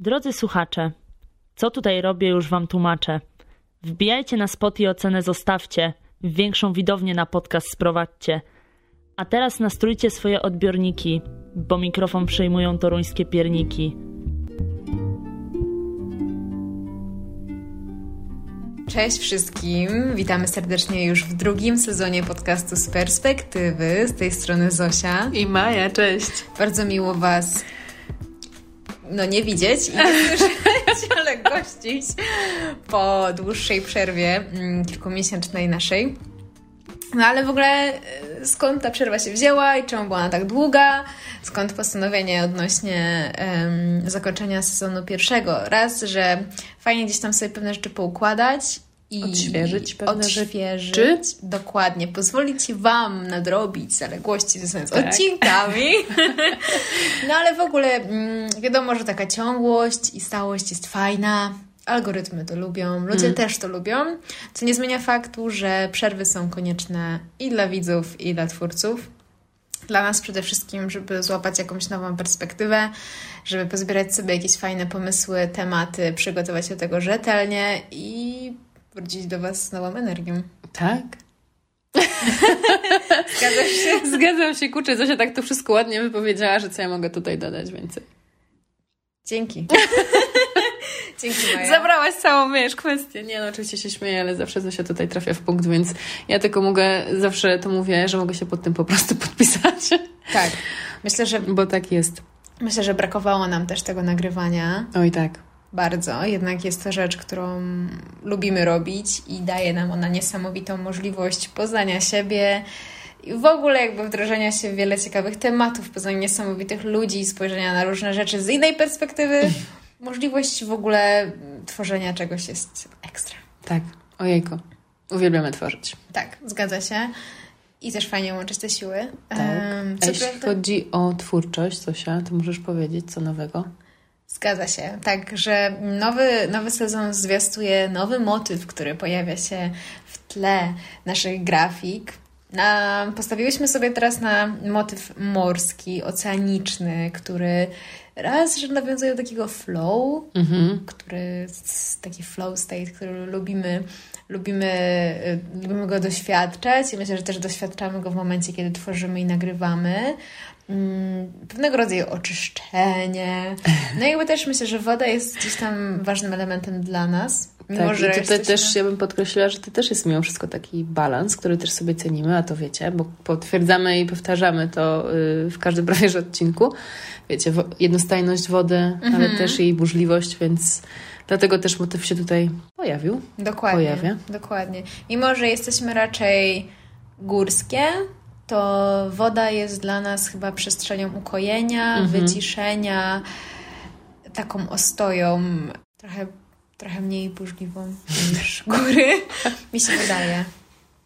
Drodzy słuchacze, co tutaj robię, już wam tłumaczę. Wbijajcie na spot i ocenę zostawcie. Większą widownię na podcast sprowadźcie. A teraz nastrójcie swoje odbiorniki, bo mikrofon przejmują toruńskie pierniki. Cześć wszystkim, witamy serdecznie już w drugim sezonie podcastu z perspektywy. Z tej strony Zosia. I Maja, cześć. Bardzo miło Was no nie widzieć i nie słyszeć, ale gościć po dłuższej przerwie mm, kilkumiesięcznej naszej. No ale w ogóle y, skąd ta przerwa się wzięła i czemu była ona tak długa? Skąd postanowienie odnośnie um, zakończenia sezonu pierwszego? Raz, że fajnie gdzieś tam sobie pewne rzeczy poukładać i odświeżyć pewne odświeżyć, rzeczy. Dokładnie. Pozwolić Wam nadrobić zaległości ze tak. odcinkami. no ale w ogóle mm, wiadomo, że taka ciągłość i stałość jest fajna. Algorytmy to lubią, ludzie hmm. też to lubią, co nie zmienia faktu, że przerwy są konieczne i dla widzów, i dla twórców. Dla nas przede wszystkim, żeby złapać jakąś nową perspektywę, żeby pozbierać sobie jakieś fajne pomysły, tematy, przygotować się do tego rzetelnie i wrócić do Was z nową energią. Tak. Zgadzasz się? Zgadzam się, kurczę, Zosia tak to wszystko ładnie wypowiedziała, że co ja mogę tutaj dodać więcej. Dzięki. Dzięki Maja. Zabrałaś całą, wiesz, kwestię. Nie no, oczywiście się śmieję, ale zawsze Zosia tutaj trafia w punkt, więc ja tylko mogę, zawsze to mówię, że mogę się pod tym po prostu podpisać. Tak. Myślę, że... Bo tak jest. Myślę, że brakowało nam też tego nagrywania. Oj tak bardzo. Jednak jest to rzecz, którą lubimy robić i daje nam ona niesamowitą możliwość poznania siebie i w ogóle jakby wdrożenia się w wiele ciekawych tematów, poznania niesamowitych ludzi, spojrzenia na różne rzeczy z innej perspektywy. Możliwość w ogóle tworzenia czegoś jest ekstra. Tak, ojejko. Uwielbiamy tworzyć. Tak, zgadza się. I też fajnie łączyć te siły. Tak. Um, A jeśli prawda... chodzi o twórczość, Zosia, to możesz powiedzieć co nowego? Zgadza się. Tak, że nowy, nowy sezon zwiastuje nowy motyw, który pojawia się w tle naszych grafik. Na, postawiłyśmy sobie teraz na motyw morski, oceaniczny, który raz, że nawiązuje do takiego flow, mm-hmm. który taki flow state, który lubimy, lubimy, y, lubimy go doświadczać i myślę, że też doświadczamy go w momencie, kiedy tworzymy i nagrywamy. Mm, pewnego rodzaju oczyszczenie. No i jakby też myślę, że woda jest gdzieś tam ważnym elementem dla nas. Mimo, tak, że i tutaj też ja bym podkreśliła, że to też jest mimo wszystko taki balans, który też sobie cenimy, a to wiecie, bo potwierdzamy i powtarzamy to y, w każdym prawie że odcinku. Wiecie, jednostajność wody, mhm. ale też jej burzliwość, więc dlatego też motyw się tutaj pojawił. Dokładnie. Pojawia. Dokładnie. Mimo, że jesteśmy raczej górskie, to woda jest dla nas chyba przestrzenią ukojenia, mhm. wyciszenia, taką ostoją, trochę, trochę mniej burzliwą niż góry, mi się wydaje.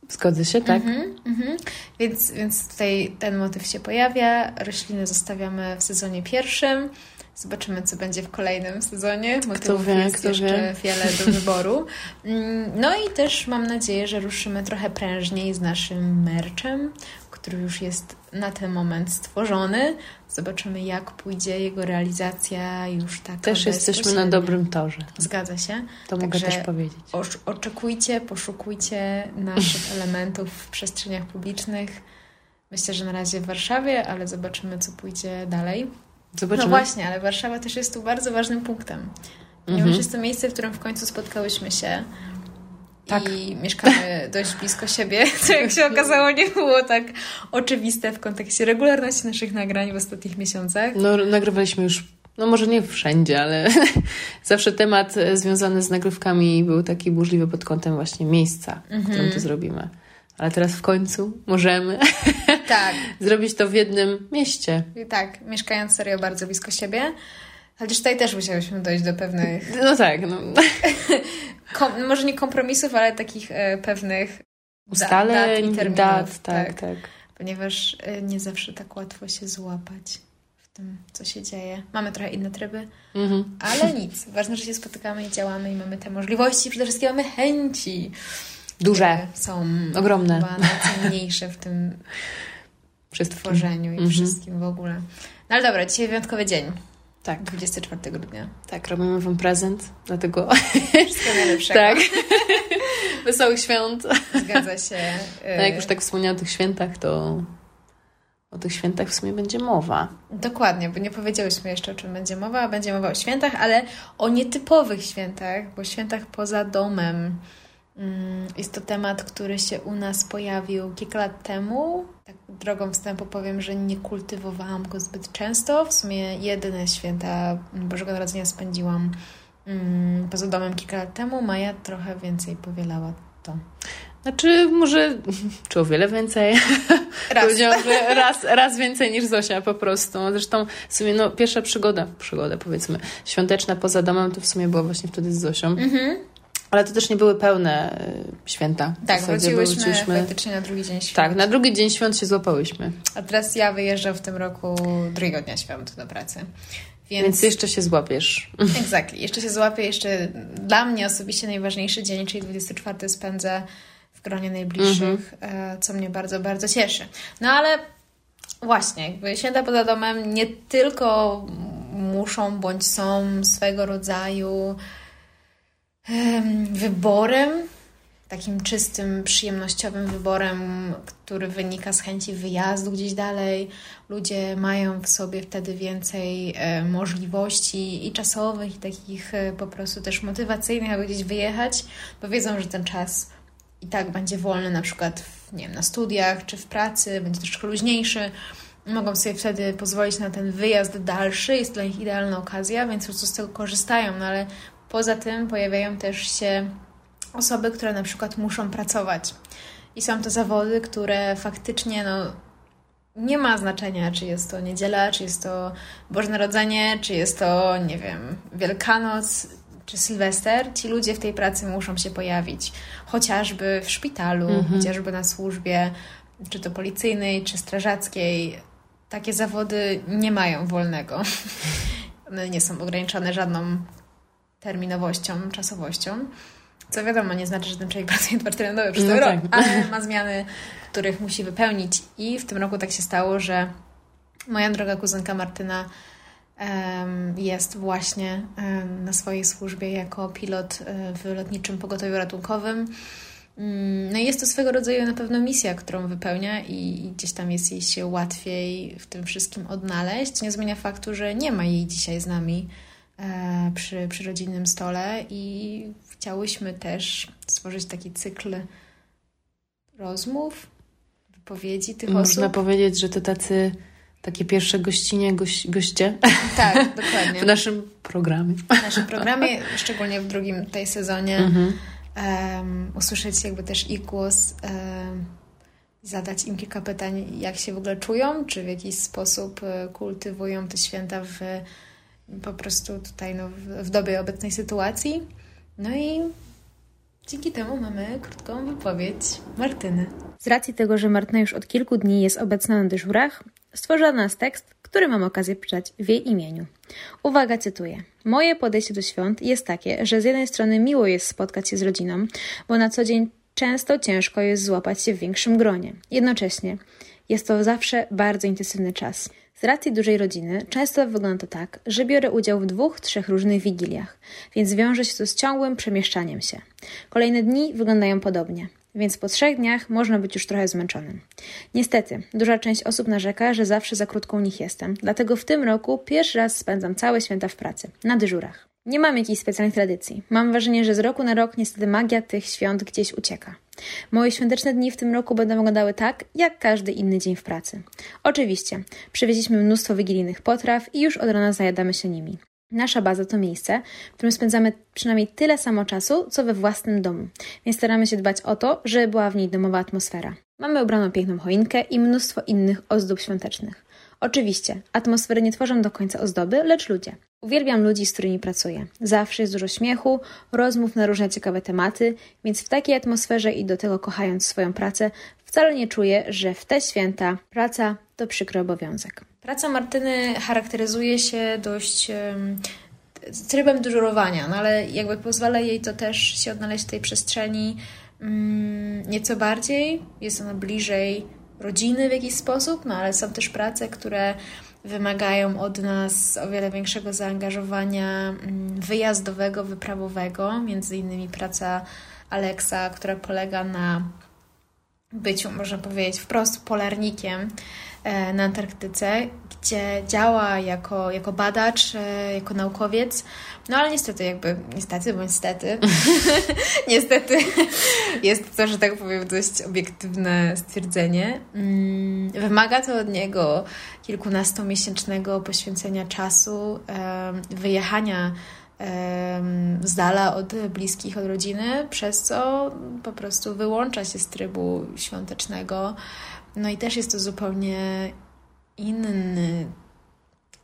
Zgodzę się, tak? Mhm, mhm. Więc, więc tutaj ten motyw się pojawia. Rośliny zostawiamy w sezonie pierwszym. Zobaczymy, co będzie w kolejnym sezonie. Motywów kto wie, jest kto jeszcze wie. wiele do wyboru. Mm, no i też mam nadzieję, że ruszymy trochę prężniej z naszym merchem, który już jest na ten moment stworzony. Zobaczymy, jak pójdzie jego realizacja już tak. Też jesteśmy na dobrym torze. Zgadza się. To Także mogę też powiedzieć. Oczekujcie, poszukujcie naszych elementów w przestrzeniach publicznych. Myślę, że na razie w Warszawie, ale zobaczymy, co pójdzie dalej. Zobaczymy. No właśnie, ale Warszawa też jest tu bardzo ważnym punktem. Ponieważ mhm. jest to miejsce, w którym w końcu spotkałyśmy się tak. i mieszkamy dość blisko siebie, co jak się okazało nie było tak oczywiste w kontekście regularności naszych nagrań w ostatnich miesiącach. No, nagrywaliśmy już no może nie wszędzie, ale zawsze temat związany z nagrywkami był taki burzliwy pod kątem właśnie miejsca, w którym to mhm. zrobimy. Ale teraz w końcu możemy tak. zrobić to w jednym mieście. Tak, mieszkając serio bardzo blisko siebie. Chociaż tutaj też musiałyśmy dojść do pewnych. No tak, no. Kom, może nie kompromisów, ale takich e, pewnych ustaleń, dat, dat i terminów. Dat, tak, tak, tak. Ponieważ e, nie zawsze tak łatwo się złapać w tym, co się dzieje. Mamy trochę inne tryby, mhm. ale nic. Ważne, że się spotykamy i działamy i mamy te możliwości. Przede wszystkim mamy chęci. Duże. Są ogromne. Chyba najcenniejsze w tym wszystkim. tworzeniu i mhm. wszystkim w ogóle. No ale dobra, dzisiaj wyjątkowy dzień. Tak. 24 grudnia. Tak, robimy Wam prezent, dlatego... Wszystkiego najlepszego. Tak. Wesołych świąt. Zgadza się. No, jak już tak wspomniałam o tych świętach, to o tych świętach w sumie będzie mowa. Dokładnie, bo nie powiedziałyśmy jeszcze o czym będzie mowa. Będzie mowa o świętach, ale o nietypowych świętach, bo świętach poza domem. Mm, jest to temat, który się u nas pojawił kilka lat temu. Tak drogą wstępu powiem, że nie kultywowałam go zbyt często. W sumie jedyne święta Bożego Narodzenia spędziłam mm, poza domem kilka lat temu. Maja trochę więcej powielała to. Znaczy, może, czy o wiele więcej? Raz. Powiedziałam, że raz, raz więcej niż Zosia po prostu. Zresztą w sumie no, pierwsza przygoda, przygoda powiedzmy, świąteczna poza domem, to w sumie była właśnie wtedy z Zosią. Mhm. Ale to też nie były pełne y, święta. Tak, wróciłyśmy wróciliśmy- faktycznie na drugi dzień świąt. Tak, na drugi dzień świąt się złapałyśmy. A teraz ja wyjeżdżam w tym roku drugiego dnia świąt do pracy. Więc, Więc jeszcze się złapiesz. Exactly. Jeszcze się złapię. Jeszcze dla mnie osobiście najważniejszy dzień, czyli 24 spędzę w gronie najbliższych, e, co mnie bardzo, bardzo cieszy. No ale właśnie, jakby święta poza domem nie tylko muszą bądź są swego rodzaju wyborem, takim czystym, przyjemnościowym wyborem, który wynika z chęci wyjazdu gdzieś dalej. Ludzie mają w sobie wtedy więcej e, możliwości i czasowych, i takich e, po prostu też motywacyjnych, aby gdzieś wyjechać, bo wiedzą, że ten czas i tak będzie wolny, na przykład w, nie wiem, na studiach czy w pracy, będzie troszkę luźniejszy. Mogą sobie wtedy pozwolić na ten wyjazd dalszy, jest dla nich idealna okazja, więc po prostu z tego korzystają. No ale poza tym pojawiają też się osoby, które na przykład muszą pracować. I są to zawody, które faktycznie no, nie ma znaczenia, czy jest to niedziela, czy jest to Boże Narodzenie, czy jest to, nie wiem, Wielkanoc, czy Sylwester. Ci ludzie w tej pracy muszą się pojawić. Chociażby w szpitalu, chociażby na służbie, czy to policyjnej, czy strażackiej. Takie zawody nie mają wolnego. One nie są ograniczone żadną terminowością, czasowością. Co wiadomo, nie znaczy, że ten człowiek pracuje 24 na dobę przez No cały tak. rok, ale ma zmiany, których musi wypełnić. I w tym roku tak się stało, że moja droga kuzynka Martyna em, jest właśnie em, na swojej służbie jako pilot e, w lotniczym pogotowiu ratunkowym. Mm, No i jest to swego rodzaju na pewno misja, którą wypełnia i gdzieś tam jest jej się łatwiej w tym wszystkim odnaleźć. Nie zmienia faktu, że nie ma jej dzisiaj z nami przy, przy rodzinnym stole i chciałyśmy też stworzyć taki cykl rozmów, wypowiedzi tych Można osób. powiedzieć, że to tacy, takie pierwsze gościnie, goś, goście Tak, dokładnie. w naszym programie. w naszym programie, szczególnie w drugim tej sezonie, Mhm. em, usłyszeć jakby też ich głos, em, zadać im kilka pytań, jak się w ogóle czują, czy w jakiś sposób e, kultywują te święta w, po prostu tutaj no, w, w dobie obecnej sytuacji. No i dzięki temu mamy krótką wypowiedź Martyny. Z racji tego, że Martyna już od kilku dni jest obecna na dyżurach, stworzyła nas tekst, który mam okazję przeczytać w jej imieniu. Uwaga, cytuję. Moje podejście do świąt jest takie, że z jednej strony miło jest spotkać się z rodziną, bo na co dzień często ciężko jest złapać się w większym gronie. Jednocześnie jest to zawsze bardzo intensywny czas. Z racji dużej rodziny często wygląda to tak, że biorę udział w dwóch, trzech różnych wigiliach, więc wiąże się to z ciągłym przemieszczaniem się. Kolejne dni wyglądają podobnie, więc po trzech dniach można być już trochę zmęczonym. Niestety, duża część osób narzeka, że zawsze za krótko u nich jestem, dlatego w tym roku pierwszy raz spędzam całe święta w pracy, na dyżurach. Nie mam jakichś specjalnych tradycji. Mam wrażenie, że z roku na rok niestety magia tych świąt gdzieś ucieka. Moje świąteczne dni w tym roku będą wyglądały tak, jak każdy inny dzień w pracy. Oczywiście, przywieźliśmy mnóstwo wigilijnych potraw i już od rana zajadamy się nimi. Nasza baza to miejsce, w którym spędzamy przynajmniej tyle samo czasu, co we własnym domu, więc staramy się dbać o to, żeby była w niej domowa atmosfera. Mamy ubraną piękną choinkę i mnóstwo innych ozdób świątecznych. Oczywiście, atmosfery nie tworzą do końca ozdoby, lecz ludzie. Uwielbiam ludzi, z którymi pracuję. Zawsze jest dużo śmiechu, rozmów na różne ciekawe tematy, więc w takiej atmosferze i do tego kochając swoją pracę, wcale nie czuję, że w te święta praca to przykry obowiązek. Praca Martyny charakteryzuje się dość em, trybem dyżurowania, no ale jakby pozwala jej to też się odnaleźć w tej przestrzeni mm, nieco bardziej. Jest ona bliżej rodziny w jakiś sposób, no ale są też prace, które wymagają od nas o wiele większego zaangażowania mm, wyjazdowego, wyprawowego, między innymi praca Alexa, która polega na byciu, można powiedzieć, wprost polarnikiem e, na Antarktyce, gdzie działa jako, jako badacz, e, jako naukowiec. No ale niestety, jakby, niestety, bo niestety, niestety jest to, że tak powiem, dość obiektywne stwierdzenie. Mm, wymaga to od niego kilkunastomiesięcznego poświęcenia czasu, wyjechania z dala od bliskich, od rodziny, przez co po prostu wyłącza się z trybu świątecznego. No i też jest to zupełnie inny,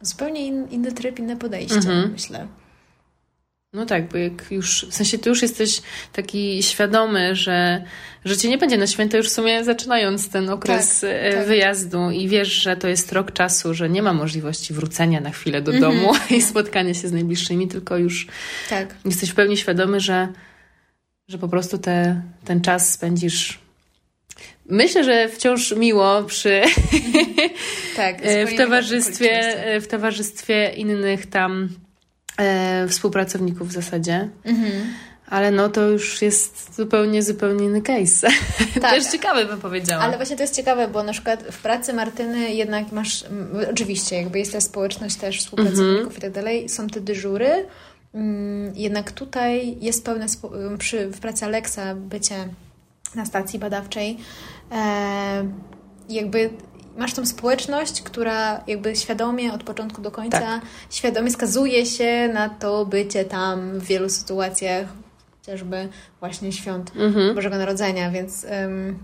zupełnie in, inny tryb, inne podejście, mhm. myślę. No tak, bo jak już, w sensie ty już jesteś taki świadomy, że, że cię nie będzie na święta już w sumie zaczynając ten okres tak, e, tak. wyjazdu i wiesz, że to jest rok czasu, że nie ma możliwości wrócenia na chwilę do -hmm. domu i spotkania się z najbliższymi, tylko już tak. jesteś w pełni świadomy, że, że po prostu te, ten czas spędzisz Myślę, że wciąż miło przy tak, e, w towarzystwie, w towarzystwie innych tam e, współpracowników w zasadzie. Mhm. Ale no to już jest zupełnie, zupełnie inny case. Tak. Też ciekawe bym powiedziała. Ale właśnie to jest ciekawe, bo na przykład w pracy Martyny jednak masz, oczywiście jakby jest ta społeczność też współpracowników mhm. i tak dalej, są te dyżury, mm, jednak tutaj jest pełne, przy, w pracy Alexa bycie na stacji badawczej, e, jakby masz tą społeczność, która jakby świadomie od początku do końca, tak. świadomie skazuje się na to bycie tam w wielu sytuacjach, chociażby właśnie świąt mhm. Bożego Narodzenia, więc um,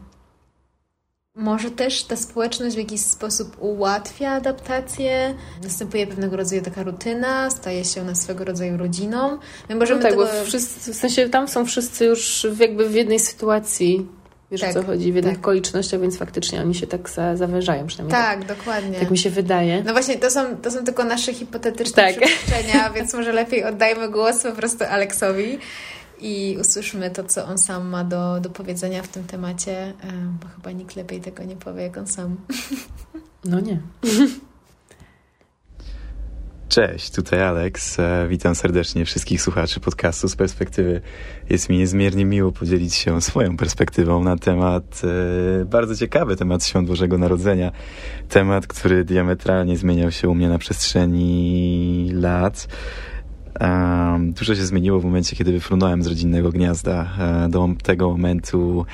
może też ta społeczność w jakiś sposób ułatwia adaptację, następuje pewnego rodzaju taka rutyna, staje się ona swego rodzaju rodziną. My możemy no tak, tego... bo wszyscy, w sensie tam są wszyscy już jakby w jednej sytuacji Wiesz tak, o co chodzi w jednych tak. okolicznościach, więc faktycznie oni się tak za, zawężają przynajmniej. Tak, tak, dokładnie. Tak mi się wydaje. No właśnie, to są, to są tylko nasze hipotetyczne tak. przypuszczenia, więc może lepiej oddajmy głos po prostu Aleksowi i usłyszmy to, co on sam ma do, do powiedzenia w tym temacie, bo chyba nikt lepiej tego nie powie, jak on sam. No nie. Cześć, tutaj Alex. E, witam serdecznie wszystkich słuchaczy podcastu z perspektywy. Jest mi niezmiernie miło podzielić się swoją perspektywą na temat, e, bardzo ciekawy temat Świąt Bożego Narodzenia. Temat, który diametralnie zmieniał się u mnie na przestrzeni lat. Dużo się zmieniło w momencie, kiedy wyfrunąłem z rodzinnego gniazda. E, do tego momentu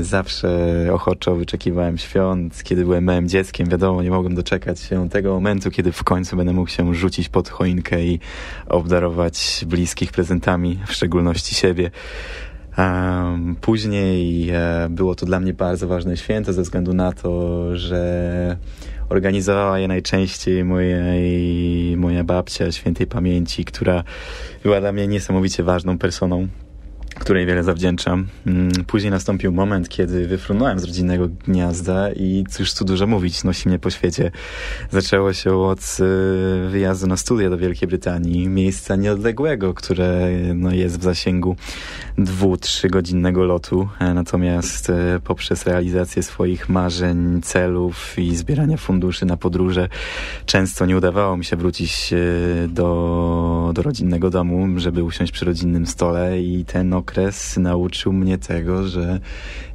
zawsze ochoczo wyczekiwałem świąt, kiedy byłem małym dzieckiem. Wiadomo, nie mogłem doczekać się tego momentu, kiedy w końcu będę mógł się rzucić pod choinkę i obdarować bliskich prezentami, w szczególności siebie. Później e, było to dla mnie bardzo ważne święto ze względu na to, że organizowała je najczęściej mojej, moja babcia świętej pamięci, która była dla mnie niesamowicie ważną personą której wiele zawdzięczam. Mm, później nastąpił moment, kiedy wyfrunąłem z rodzinnego gniazda i cóż tu dużo mówić, nosi mnie po świecie. Zaczęło się od y, wyjazdu na studia do Wielkiej Brytanii, miejsca nieodległego, które no, jest w zasięgu dwu, trzygodzinnego lotu. E, natomiast e, poprzez realizację swoich marzeń, celów i zbierania funduszy na podróże często nie udawało mi się wrócić e, do, do rodzinnego domu, żeby usiąść przy rodzinnym stole i ten okres nauczył mnie tego, że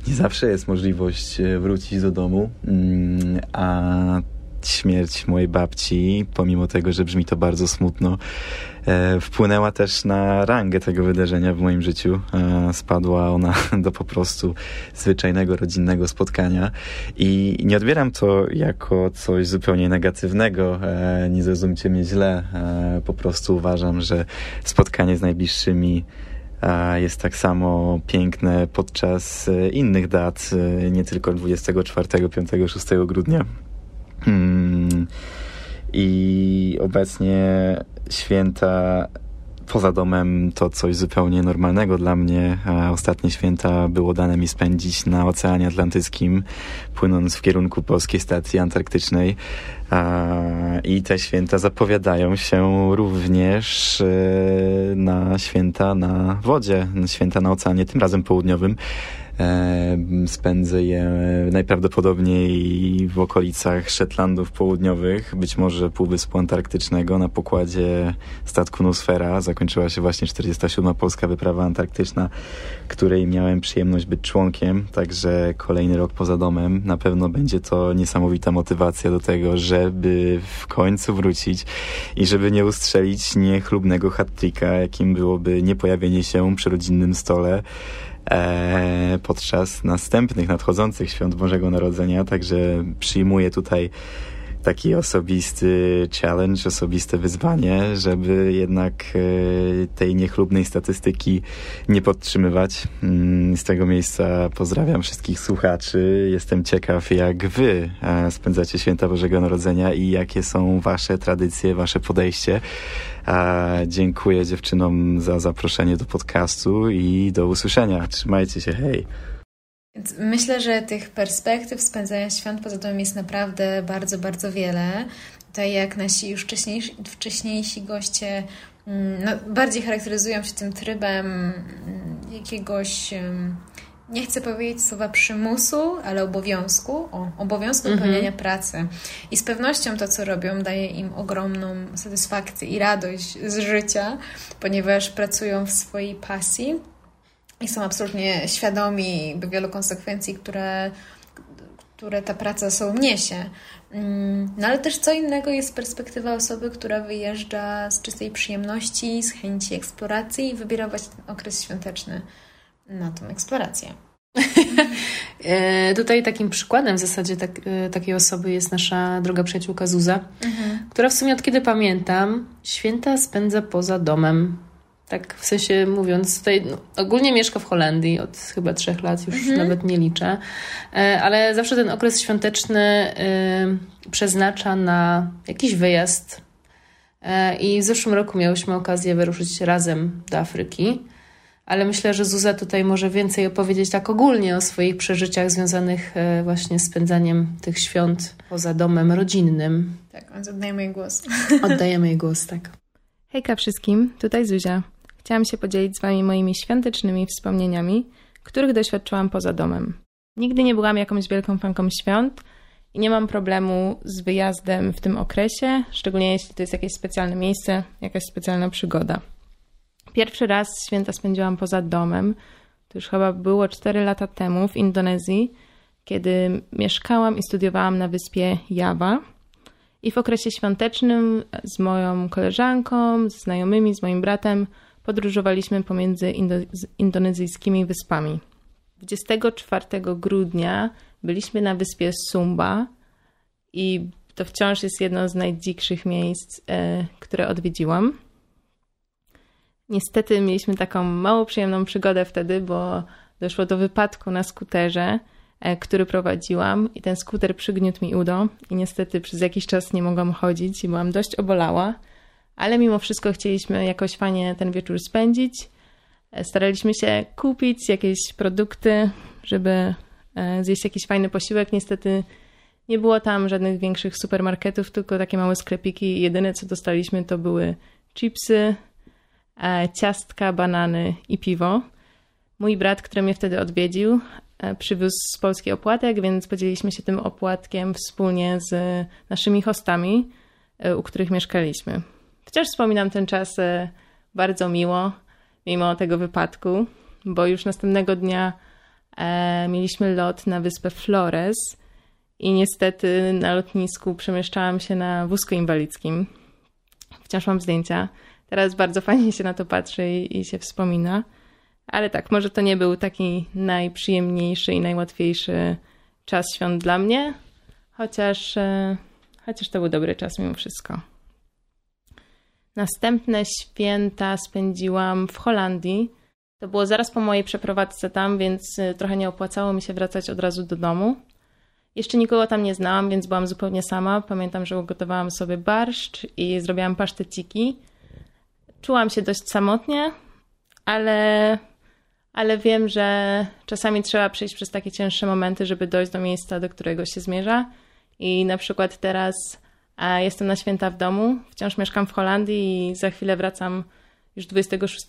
nie zawsze jest możliwość wrócić do domu, mm, a śmierć mojej babci, pomimo tego, że brzmi to bardzo smutno, e, wpłynęła też na rangę tego wydarzenia w moim życiu. E, spadła ona do po prostu zwyczajnego rodzinnego spotkania i nie odbieram to jako coś zupełnie negatywnego. E, nie zrozumcie mnie źle. Po prostu uważam, że spotkanie z najbliższymi jest tak samo piękne podczas innych dat, nie tylko 24, 5, 6 grudnia. Hmm. I obecnie święta poza domem to coś zupełnie normalnego dla mnie. A ostatnie święta było dane mi spędzić na Oceanie Atlantyckim, płynąc w kierunku polskiej stacji antarktycznej. I te święta zapowiadają się również e, na święta na wodzie, święta na oceanie, tym razem południowym. Spędzę je najprawdopodobniej w okolicach Szetlandów Południowych, być może Półwyspu Antarktycznego na pokładzie statku Nusfera. Zakończyła się właśnie 47. Polska Wyprawa Antarktyczna, której miałem przyjemność być członkiem, także kolejny rok poza domem. Na pewno będzie to niesamowita motywacja do tego, żeby w końcu wrócić i żeby nie ustrzelić niechlubnego hat-tricka, jakim byłoby niepojawienie się przy rodzinnym stole podczas następnych nadchodzących świąt Bożego Narodzenia, także przyjmuję tutaj taki osobisty challenge, osobiste wyzwanie, żeby jednak e, tej niechlubnej statystyki nie podtrzymywać. Mm, z tego miejsca pozdrawiam wszystkich słuchaczy. Jestem ciekaw, jak wy e, spędzacie święta Bożego Narodzenia i jakie są wasze tradycje, wasze podejście. Dziękuję dziewczynom za zaproszenie do podcastu i do usłyszenia. Trzymajcie się, hej! Więc myślę, że tych perspektyw spędzania świąt poza domem jest naprawdę bardzo, bardzo wiele. Tutaj jak nasi już wcześniejsi, wcześniejsi goście mm, no, bardziej charakteryzują się tym trybem mm, jakiegoś, nie chcę powiedzieć słowa przymusu, ale obowiązku, o, obowiązku mhm. wypełniania pracy. I z pewnością to, co robią, daje im ogromną satysfakcję i radość z życia, ponieważ pracują w swojej pasji i są absolutnie świadomi wielu konsekwencji, które, które ta praca sobą niesie. Mm, no ale też co innego jest perspektywa osoby, która wyjeżdża z czystej przyjemności, z chęci eksploracji i wybiera właśnie ten okres świąteczny na tą eksplorację. E, tutaj takim przykładem w zasadzie tak, e, takiej osoby jest nasza droga przyjaciółka Zuza, mhm. która w sumie od kiedy pamiętam święta spędza poza domem. Tak w sensie mówiąc, tutaj no, ogólnie mieszka w Holandii od chyba trzech lat, już mhm. nawet nie liczę, e, ale zawsze ten okres świąteczny y, przeznacza na jakiś wyjazd. Y, I w zeszłym roku miałyśmy okazję wyruszyć razem do Afryki. Ale myślę, że Zuza tutaj może więcej opowiedzieć tak ogólnie o swoich przeżyciach związanych właśnie z spędzaniem tych świąt poza domem rodzinnym. Tak, więc oddajemy jej głos. Oddajemy jej głos, tak. Hejka wszystkim, tutaj Zuzia. Chciałam się podzielić z Wami moimi świątecznymi wspomnieniami, których doświadczyłam poza domem. Nigdy nie byłam jakąś wielką fanką świąt i nie mam problemu z wyjazdem w tym okresie, szczególnie jeśli to jest jakieś specjalne miejsce, jakaś specjalna przygoda. Pierwszy raz święta spędziłam poza domem, to już chyba było 4 lata temu w Indonezji, kiedy mieszkałam i studiowałam na wyspie Java. I w okresie świątecznym z moją koleżanką, z znajomymi, z moim bratem podróżowaliśmy pomiędzy indo indonezyjskimi wyspami. 24 grudnia byliśmy na wyspie Sumba i to wciąż jest jedno z najdzikszych miejsc, e, które odwiedziłam. Niestety mieliśmy taką mało przyjemną przygodę wtedy, bo doszło do wypadku na skuterze, e, który prowadziłam i ten skuter przygniótł mi udo i niestety przez jakiś czas nie mogłam chodzić i byłam dość obolała ale mimo wszystko chcieliśmy jakoś fajnie ten wieczór spędzić. E, staraliśmy się kupić jakieś produkty, żeby e, zjeść jakiś fajny posiłek. Niestety nie było tam żadnych większych supermarketów, tylko takie małe sklepiki. Jedyne co dostaliśmy to były chipsy, e, ciastka, banany i piwo. Mój brat, który mnie wtedy odwiedził, przywiózł z Polski opłatek, więc podzieliliśmy się tym opłatkiem wspólnie z naszymi hostami, u których mieszkaliśmy. Wciąż wspominam ten czas e, bardzo miło, mimo tego wypadku, bo już następnego dnia e, mieliśmy lot na wyspę Flores i niestety na lotnisku przemieszczałam się na wózku inwalidzkim. Wciąż mam zdjęcia. Teraz bardzo fajnie się na to patrzy i, i się wspomina. Ale tak, może to nie był taki najprzyjemniejszy i najłatwiejszy czas świąt dla mnie, chociaż, e, chociaż to był dobry czas mimo wszystko. Następne święta spędziłam w Holandii. To było zaraz po mojej przeprowadzce tam, więc y, trochę nie opłacało mi się wracać od razu do domu. Jeszcze nikogo tam nie znałam, więc byłam zupełnie sama. Pamiętam, że ugotowałam sobie barszcz i zrobiłam paszteciki. Czułam się dość samotnie, ale, ale wiem, że czasami trzeba przejść przez takie cięższe momenty, żeby dojść do miejsca, do którego się zmierza. I na przykład teraz Jestem na święta w domu, wciąż mieszkam w Holandii i za chwilę wracam już 26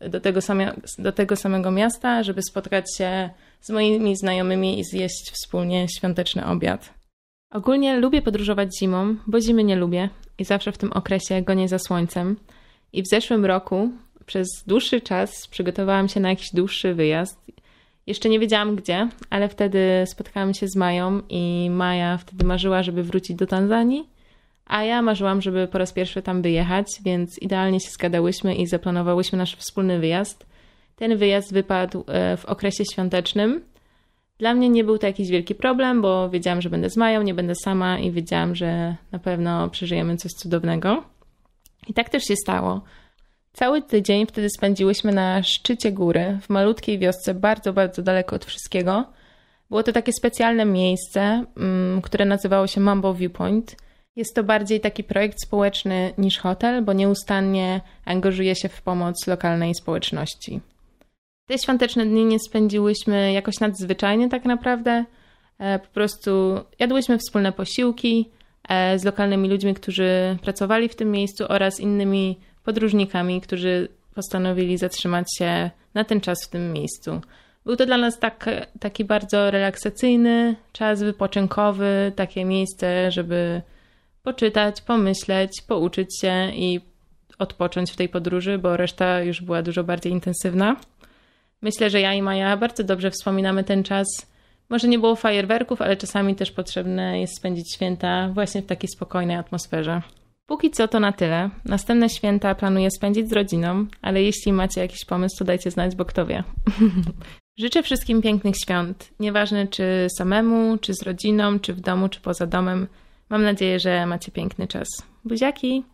do tego, samia, do tego samego miasta, żeby spotkać się z moimi znajomymi i zjeść wspólnie świąteczny obiad. Ogólnie lubię podróżować zimą, bo zimy nie lubię i zawsze w tym okresie gonię za słońcem. I w zeszłym roku przez dłuższy czas przygotowałam się na jakiś dłuższy wyjazd. Jeszcze nie wiedziałam gdzie, ale wtedy spotkałam się z Mają i Maja wtedy marzyła, żeby wrócić do Tanzanii, a ja marzyłam, żeby po raz pierwszy tam wyjechać, więc idealnie się zgadałyśmy i zaplanowałyśmy nasz wspólny wyjazd. Ten wyjazd wypadł e, w okresie świątecznym. Dla mnie nie był to jakiś wielki problem, bo wiedziałam, że będę z Mają, nie będę sama i wiedziałam, że na pewno przeżyjemy coś cudownego. I tak też się stało. Cały tydzień wtedy spędziłyśmy na szczycie góry, w malutkiej wiosce, bardzo, bardzo daleko od wszystkiego. Było to takie specjalne miejsce, mm, które nazywało się Mambo Viewpoint. Jest to bardziej taki projekt społeczny niż hotel, bo nieustannie angażuje się w pomoc lokalnej społeczności. Te świąteczne dni nie spędziłyśmy jakoś nadzwyczajnie tak naprawdę. E, po prostu jadłyśmy wspólne posiłki e, z lokalnymi ludźmi, którzy pracowali w tym miejscu oraz innymi podróżnikami, którzy postanowili zatrzymać się na ten czas w tym miejscu. Był to dla nas tak, taki bardzo relaksacyjny czas wypoczynkowy, takie miejsce, żeby poczytać, pomyśleć, pouczyć się i odpocząć w tej podróży, bo reszta już była dużo bardziej intensywna. Myślę, że ja i Maja bardzo dobrze wspominamy ten czas. Może nie było fajerwerków, ale czasami też potrzebne jest spędzić święta właśnie w takiej spokojnej atmosferze. Póki co to na tyle. Następne święta planuję spędzić z rodziną, ale jeśli macie jakiś pomysł, to dajcie znać, bo kto wie. Życzę wszystkim pięknych świąt. Nieważne czy samemu, czy z rodziną, czy w domu, czy poza domem. Mam nadzieję, że macie piękny czas. Buziaki!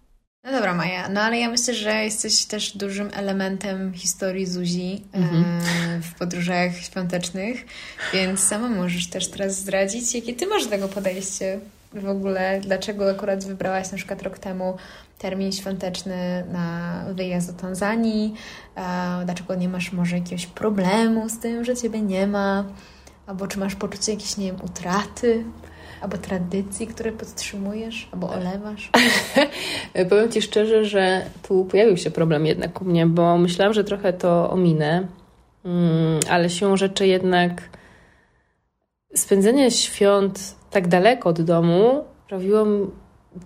No dobra, Maja, no ale ja myślę, że jesteś też dużym elementem historii Zuzi Mhm. e, w podróżach świątecznych, więc sama możesz też teraz zdradzić, jakie ty masz do tego podejście w ogóle, dlaczego akurat wybrałaś na przykład rok temu termin świąteczny na wyjazd do Tanzanii, dlaczego nie masz może jakiegoś problemu z tym, że ciebie nie ma, albo czy masz poczucie jakiejś, nie wiem, utraty, albo tradycji, które podtrzymujesz, albo olewasz. Powiem Ci szczerze, że tu pojawił się problem jednak u mnie, bo myślałam, że trochę to ominę, mm, ale siłą rzeczy jednak spędzenie świąt tak daleko od domu sprawiło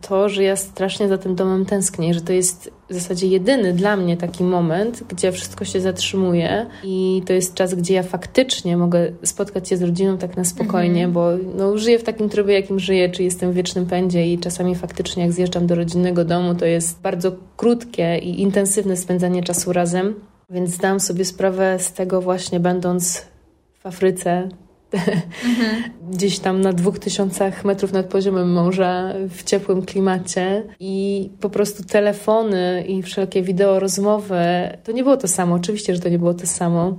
to, że ja strasznie za tym domem tęsknię, że to jest w zasadzie jedyny dla mnie taki moment, gdzie wszystko się zatrzymuje i to jest czas, gdzie ja faktycznie mogę spotkać się z rodziną tak na spokojnie, bo no, żyję w takim trybie, jakim żyję, czy jestem w wiecznym pędzie i czasami faktycznie jak zjeżdżam do rodzinnego domu, to jest bardzo krótkie i intensywne spędzanie czasu razem, więc zdałam sobie sprawę z tego właśnie będąc w Afryce, gdzieś tam na dwóch tysiącach metrów nad poziomem morza, w ciepłym klimacie i po prostu telefony i wszelkie wideo rozmowy, to nie było to samo. Oczywiście, że to nie było to samo.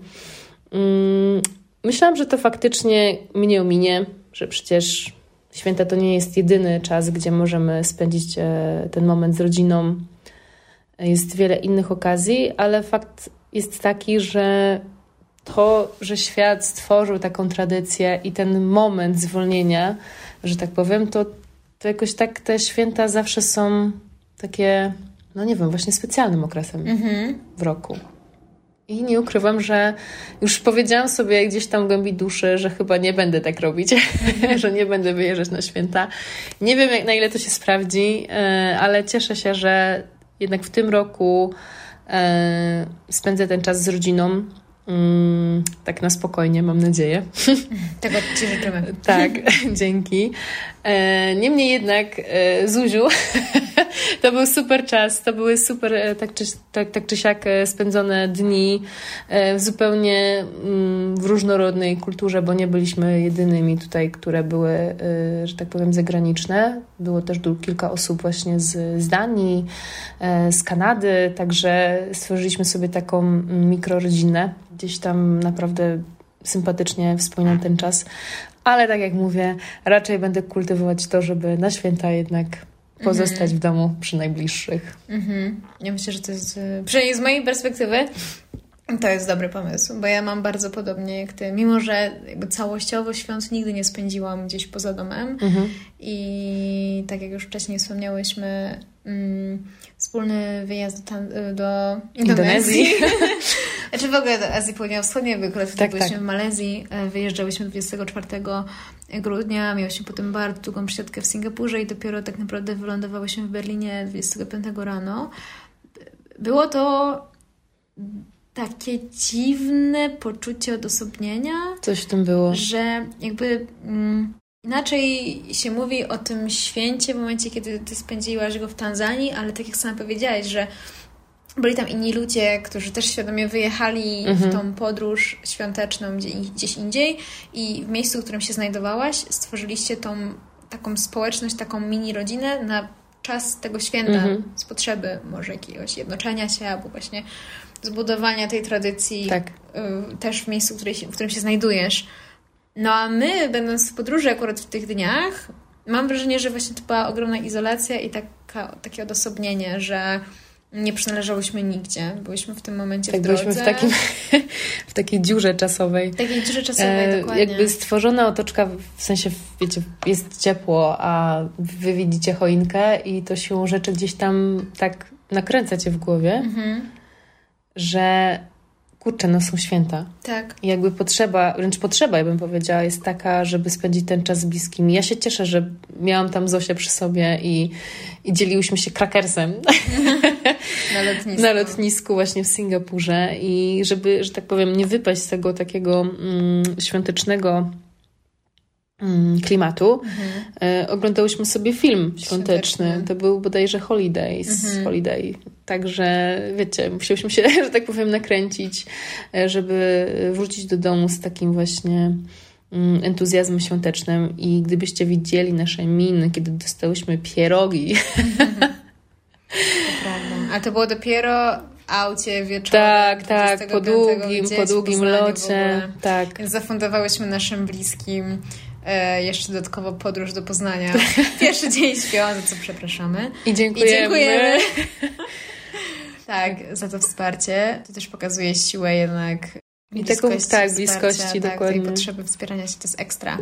Mm, Myślałam, że to faktycznie mnie ominie, że przecież święta to nie jest jedyny czas, gdzie możemy spędzić e, ten moment z rodziną. Jest wiele innych okazji, ale fakt jest taki, że to, że świat stworzył taką tradycję i ten moment zwolnienia, że tak powiem, to, to jakoś tak te święta zawsze są takie, no nie wiem, właśnie specjalnym okresem w roku. I nie ukrywam, że już powiedziałam sobie gdzieś tam w głębi duszy, że chyba nie będę tak robić, że nie będę wyjeżdżać na święta. Nie wiem, jak, na ile to się sprawdzi, e, ale cieszę się, że jednak w tym roku e, spędzę ten czas z rodziną. Mm, tak na spokojnie, mam nadzieję. Tego Ci życzymy. Tak, dzięki. E, Niemniej jednak, e, Zuziu, to był super czas, to były super e, tak czy, tak, tak czy siak e, spędzone dni e, w zupełnie mm, w różnorodnej kulturze, bo nie byliśmy jedynymi tutaj, które były, że tak powiem, zagraniczne. Było też kilka osób właśnie z, z Danii, z Kanady, także stworzyliśmy sobie taką mm, mikrorodzinę. Gdzieś tam naprawdę sympatycznie wspominam ten czas, ale tak jak mówię, raczej będę kultywować to, żeby na święta jednak pozostać w domu przy najbliższych. Mhm. Ja myślę, że to jest, e, przynajmniej z mojej perspektywy, To jest dobry pomysł, bo ja mam bardzo podobnie jak ty. Mimo, że całościowo świąt nigdy nie spędziłam gdzieś poza domem Mhm. i tak jak już wcześniej wspomniałyśmy, mm, wspólny wyjazd do, Tan- do Indonezji. Indonezji. znaczy w ogóle do Azji Południowo-Wschodniej, akurat wtedy Tak, byliśmy tak. w Malezji, e, wyjeżdżałyśmy 24 grudnia, miałyśmy potem bardzo długą przesiadkę w Singapurze i dopiero tak naprawdę wylądowałyśmy w Berlinie 25 rano. Było to takie dziwne poczucie odosobnienia, Coś w tym było. że jakby mm, inaczej się mówi o tym święcie w momencie, kiedy ty spędziłaś go w Tanzanii, ale tak jak sama powiedziałaś, że byli tam inni ludzie, którzy też świadomie wyjechali Mhm. w tą podróż świąteczną gdzie, gdzieś indziej i w miejscu, w którym się znajdowałaś, stworzyliście tą taką społeczność, taką mini rodzinę na czas tego święta Mhm. z potrzeby może jakiegoś jednoczenia się albo właśnie zbudowania tej tradycji Tak. y, też w miejscu, w, której w którym się znajdujesz. No a my, będąc w podróży akurat w tych dniach, mam wrażenie, że właśnie to była ogromna izolacja i taka, takie odosobnienie, że nie przynależałyśmy nigdzie. Byliśmy w tym momencie Tak, w drodze. byliśmy w, takim, w takiej dziurze czasowej. W takiej dziurze czasowej, E, dokładnie. jakby stworzona otoczka, w sensie, wiecie, jest ciepło, a wy widzicie choinkę i to siłą rzeczy gdzieś tam tak nakręca cię w głowie, Mhm. że kurczę, no są święta. Tak. I jakby potrzeba, wręcz potrzeba, ja bym powiedziała, jest taka, żeby spędzić ten czas z bliskimi. Ja się cieszę, że miałam tam Zosię przy sobie i, i dzieliłyśmy się krakersem Na lotnisku. na lotnisku właśnie w Singapurze i żeby, że tak powiem, nie wypaść z tego takiego mm, świątecznego klimatu, e, oglądałyśmy sobie film świąteczny. Świąteczny. To był bodajże Holidays, Mhm. Holiday. Także, wiecie, musiałyśmy się, że tak powiem, nakręcić, e, żeby wrócić do domu z takim właśnie mm, entuzjazmem świątecznym i gdybyście widzieli nasze miny, kiedy dostałyśmy pierogi, Prawda. Ale to było dopiero aucie wieczorem. tak, tak, 25, po długim, po długim locie, tak. Więc zafundowałyśmy naszym bliskim e, jeszcze dodatkowo podróż do Poznania. Pierwszy dzień świąt, za co przepraszamy. I dziękujemy. I dziękujemy. tak, za to wsparcie. To też pokazuje siłę jednak I taką, tak, bliskości, wsparcia, tak, dokładnie. tej potrzeby wspierania się, to jest ekstra.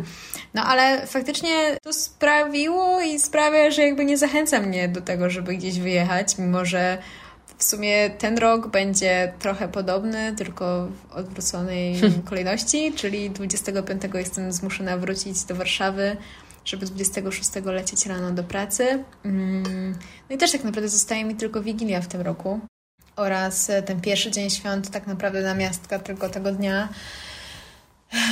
No ale faktycznie to sprawiło i sprawia, że jakby nie zachęca mnie do tego, żeby gdzieś wyjechać, mimo że w sumie ten rok będzie trochę podobny, tylko w odwróconej kolejności, czyli 25 jestem zmuszona wrócić do Warszawy, żeby 26 lecieć rano do pracy. Mm, No i też tak naprawdę zostaje mi tylko Wigilia w tym roku oraz ten pierwszy dzień świąt, tak naprawdę namiastka tylko tego dnia.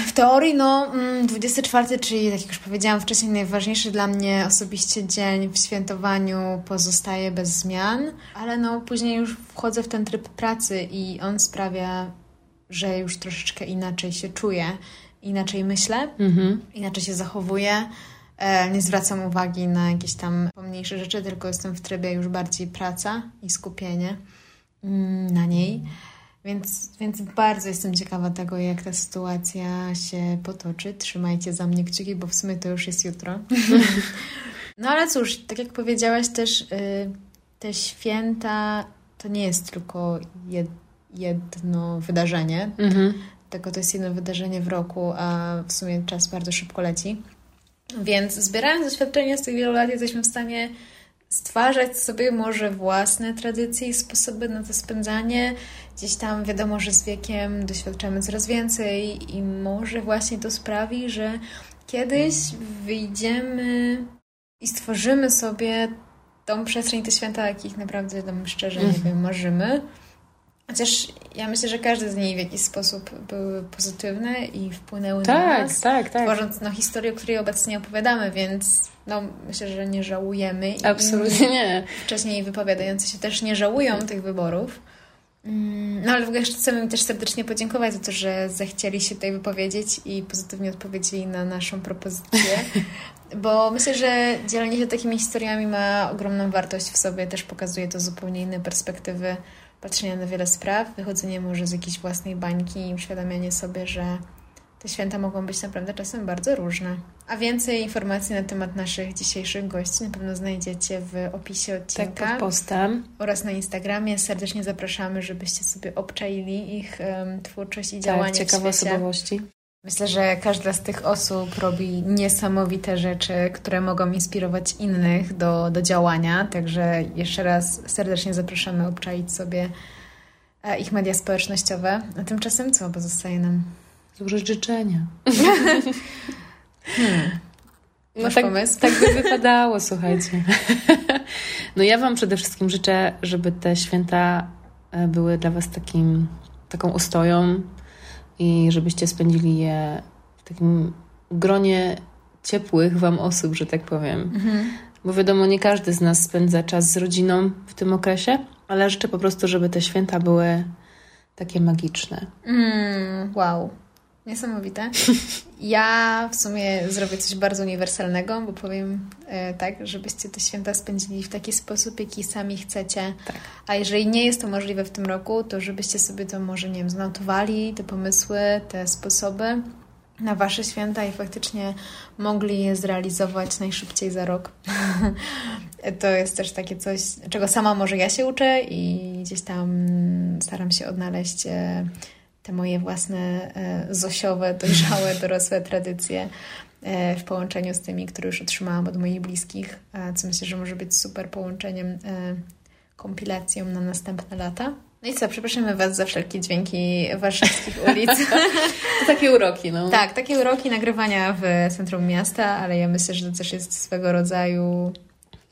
W teorii, no, mm, 24, czyli tak jak już powiedziałam wcześniej, najważniejszy dla mnie osobiście dzień w świętowaniu pozostaje bez zmian, ale no, później już wchodzę w ten tryb pracy i on sprawia, że już troszeczkę inaczej się czuję, inaczej myślę, Mhm. inaczej się zachowuję. E, Nie zwracam uwagi na jakieś tam pomniejsze rzeczy, tylko jestem w trybie już bardziej praca i skupienie mm, na niej. Więc, więc bardzo jestem ciekawa tego, jak ta sytuacja się potoczy. Trzymajcie za mnie kciuki, bo w sumie to już jest jutro. no ale cóż, tak jak powiedziałaś też, y, te święta to nie jest tylko jed, jedno wydarzenie, Mhm. tylko to jest jedno wydarzenie w roku, a w sumie czas bardzo szybko leci. Więc zbierając doświadczenia z tych wielu lat, jesteśmy w stanie stwarzać sobie może własne tradycje i sposoby na to spędzanie. Gdzieś tam wiadomo, że z wiekiem doświadczamy coraz więcej i może właśnie to sprawi, że kiedyś wyjdziemy i stworzymy sobie tą przestrzeń, te święta, jakich naprawdę tam szczerze nie wiem, marzymy. Chociaż ja myślę, że każdy z niej w jakiś sposób były pozytywne i wpłynęły na Tak, nas, tak, tak. tworząc no, historię, o której obecnie opowiadamy, więc no, myślę, że nie żałujemy. Absolutnie nie. Wcześniej wypowiadający się też nie żałują tych wyborów. Mm, No ale w ogóle jeszcze chcemy im też serdecznie podziękować za to, że zechcieli się tutaj wypowiedzieć i pozytywnie odpowiedzieli na naszą propozycję. Bo myślę, że dzielenie się takimi historiami ma ogromną wartość w sobie, też pokazuje to zupełnie inne perspektywy patrzenia na wiele spraw, wychodzenie może z jakiejś własnej bańki i uświadamianie sobie, że te święta mogą być naprawdę czasem bardzo różne. A więcej informacji na temat naszych dzisiejszych gości na pewno znajdziecie w opisie odcinka. Tak, pod postem. Oraz na Instagramie. Serdecznie zapraszamy, żebyście sobie obczaili ich um, twórczość i tak, działanie ciekawe w świecie. osobowości. Myślę, że każda z tych osób robi niesamowite rzeczy, które mogą inspirować innych do, do działania. Także jeszcze raz serdecznie zapraszamy obczaić sobie e, ich media społecznościowe. A tymczasem co pozostaje nam? Złożyć życzenia. hmm. No tak, pomysł? Tak by wypadało, słuchajcie. No ja Wam przede wszystkim życzę, żeby te święta e, były dla Was takim, taką ostoją, i żebyście spędzili je w takim gronie ciepłych Wam osób, że tak powiem. Mhm. Bo wiadomo, nie każdy z nas spędza czas z rodziną w tym okresie, ale życzę po prostu, żeby te święta były takie magiczne. Mm, wow. Niesamowite. Ja w sumie zrobię coś bardzo uniwersalnego, bo powiem e, tak, żebyście te święta spędzili w taki sposób, jaki sami chcecie. Tak. A jeżeli nie jest to możliwe w tym roku, to żebyście sobie to może, nie wiem, znotowali, te pomysły, te sposoby na Wasze święta i faktycznie mogli je zrealizować najszybciej za rok. to jest też takie coś, czego sama może ja się uczę i gdzieś tam staram się odnaleźć e, te moje własne e, zosiowe, dojrzałe, dorosłe tradycje e, w połączeniu z tymi, które już otrzymałam od moich bliskich, co myślę, że może być super połączeniem, e, kompilacją na następne lata. No i co, przepraszamy Was za wszelkie dźwięki warszawskich ulic. to takie uroki, no. Tak, takie uroki nagrywania w centrum miasta, ale ja myślę, że to też jest swego rodzaju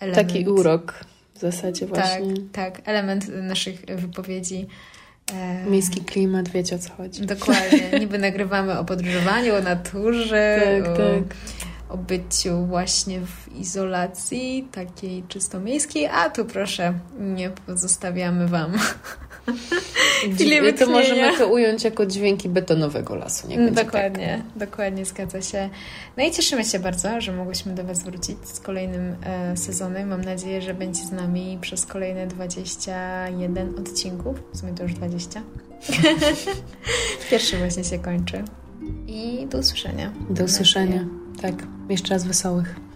element. Taki urok w zasadzie właśnie. Tak, tak, element naszych wypowiedzi Miejski klimat, wiecie o co chodzi. Dokładnie. Niby nagrywamy o podróżowaniu, o naturze, tak, o, tak. o byciu właśnie w izolacji takiej czysto miejskiej, a tu proszę, nie pozostawiamy Wam chwili To możemy to ująć jako dźwięki betonowego lasu. Nie dokładnie, tak. dokładnie, zgadza się. No i cieszymy się bardzo, że mogłyśmy do Was wrócić z kolejnym e, sezonem. Mam nadzieję, że będzie z nami przez kolejne 21 odcinków. W sumie to już 20. Pierwszy właśnie się kończy. I do usłyszenia. Do usłyszenia. Tak. Jeszcze raz wesołych.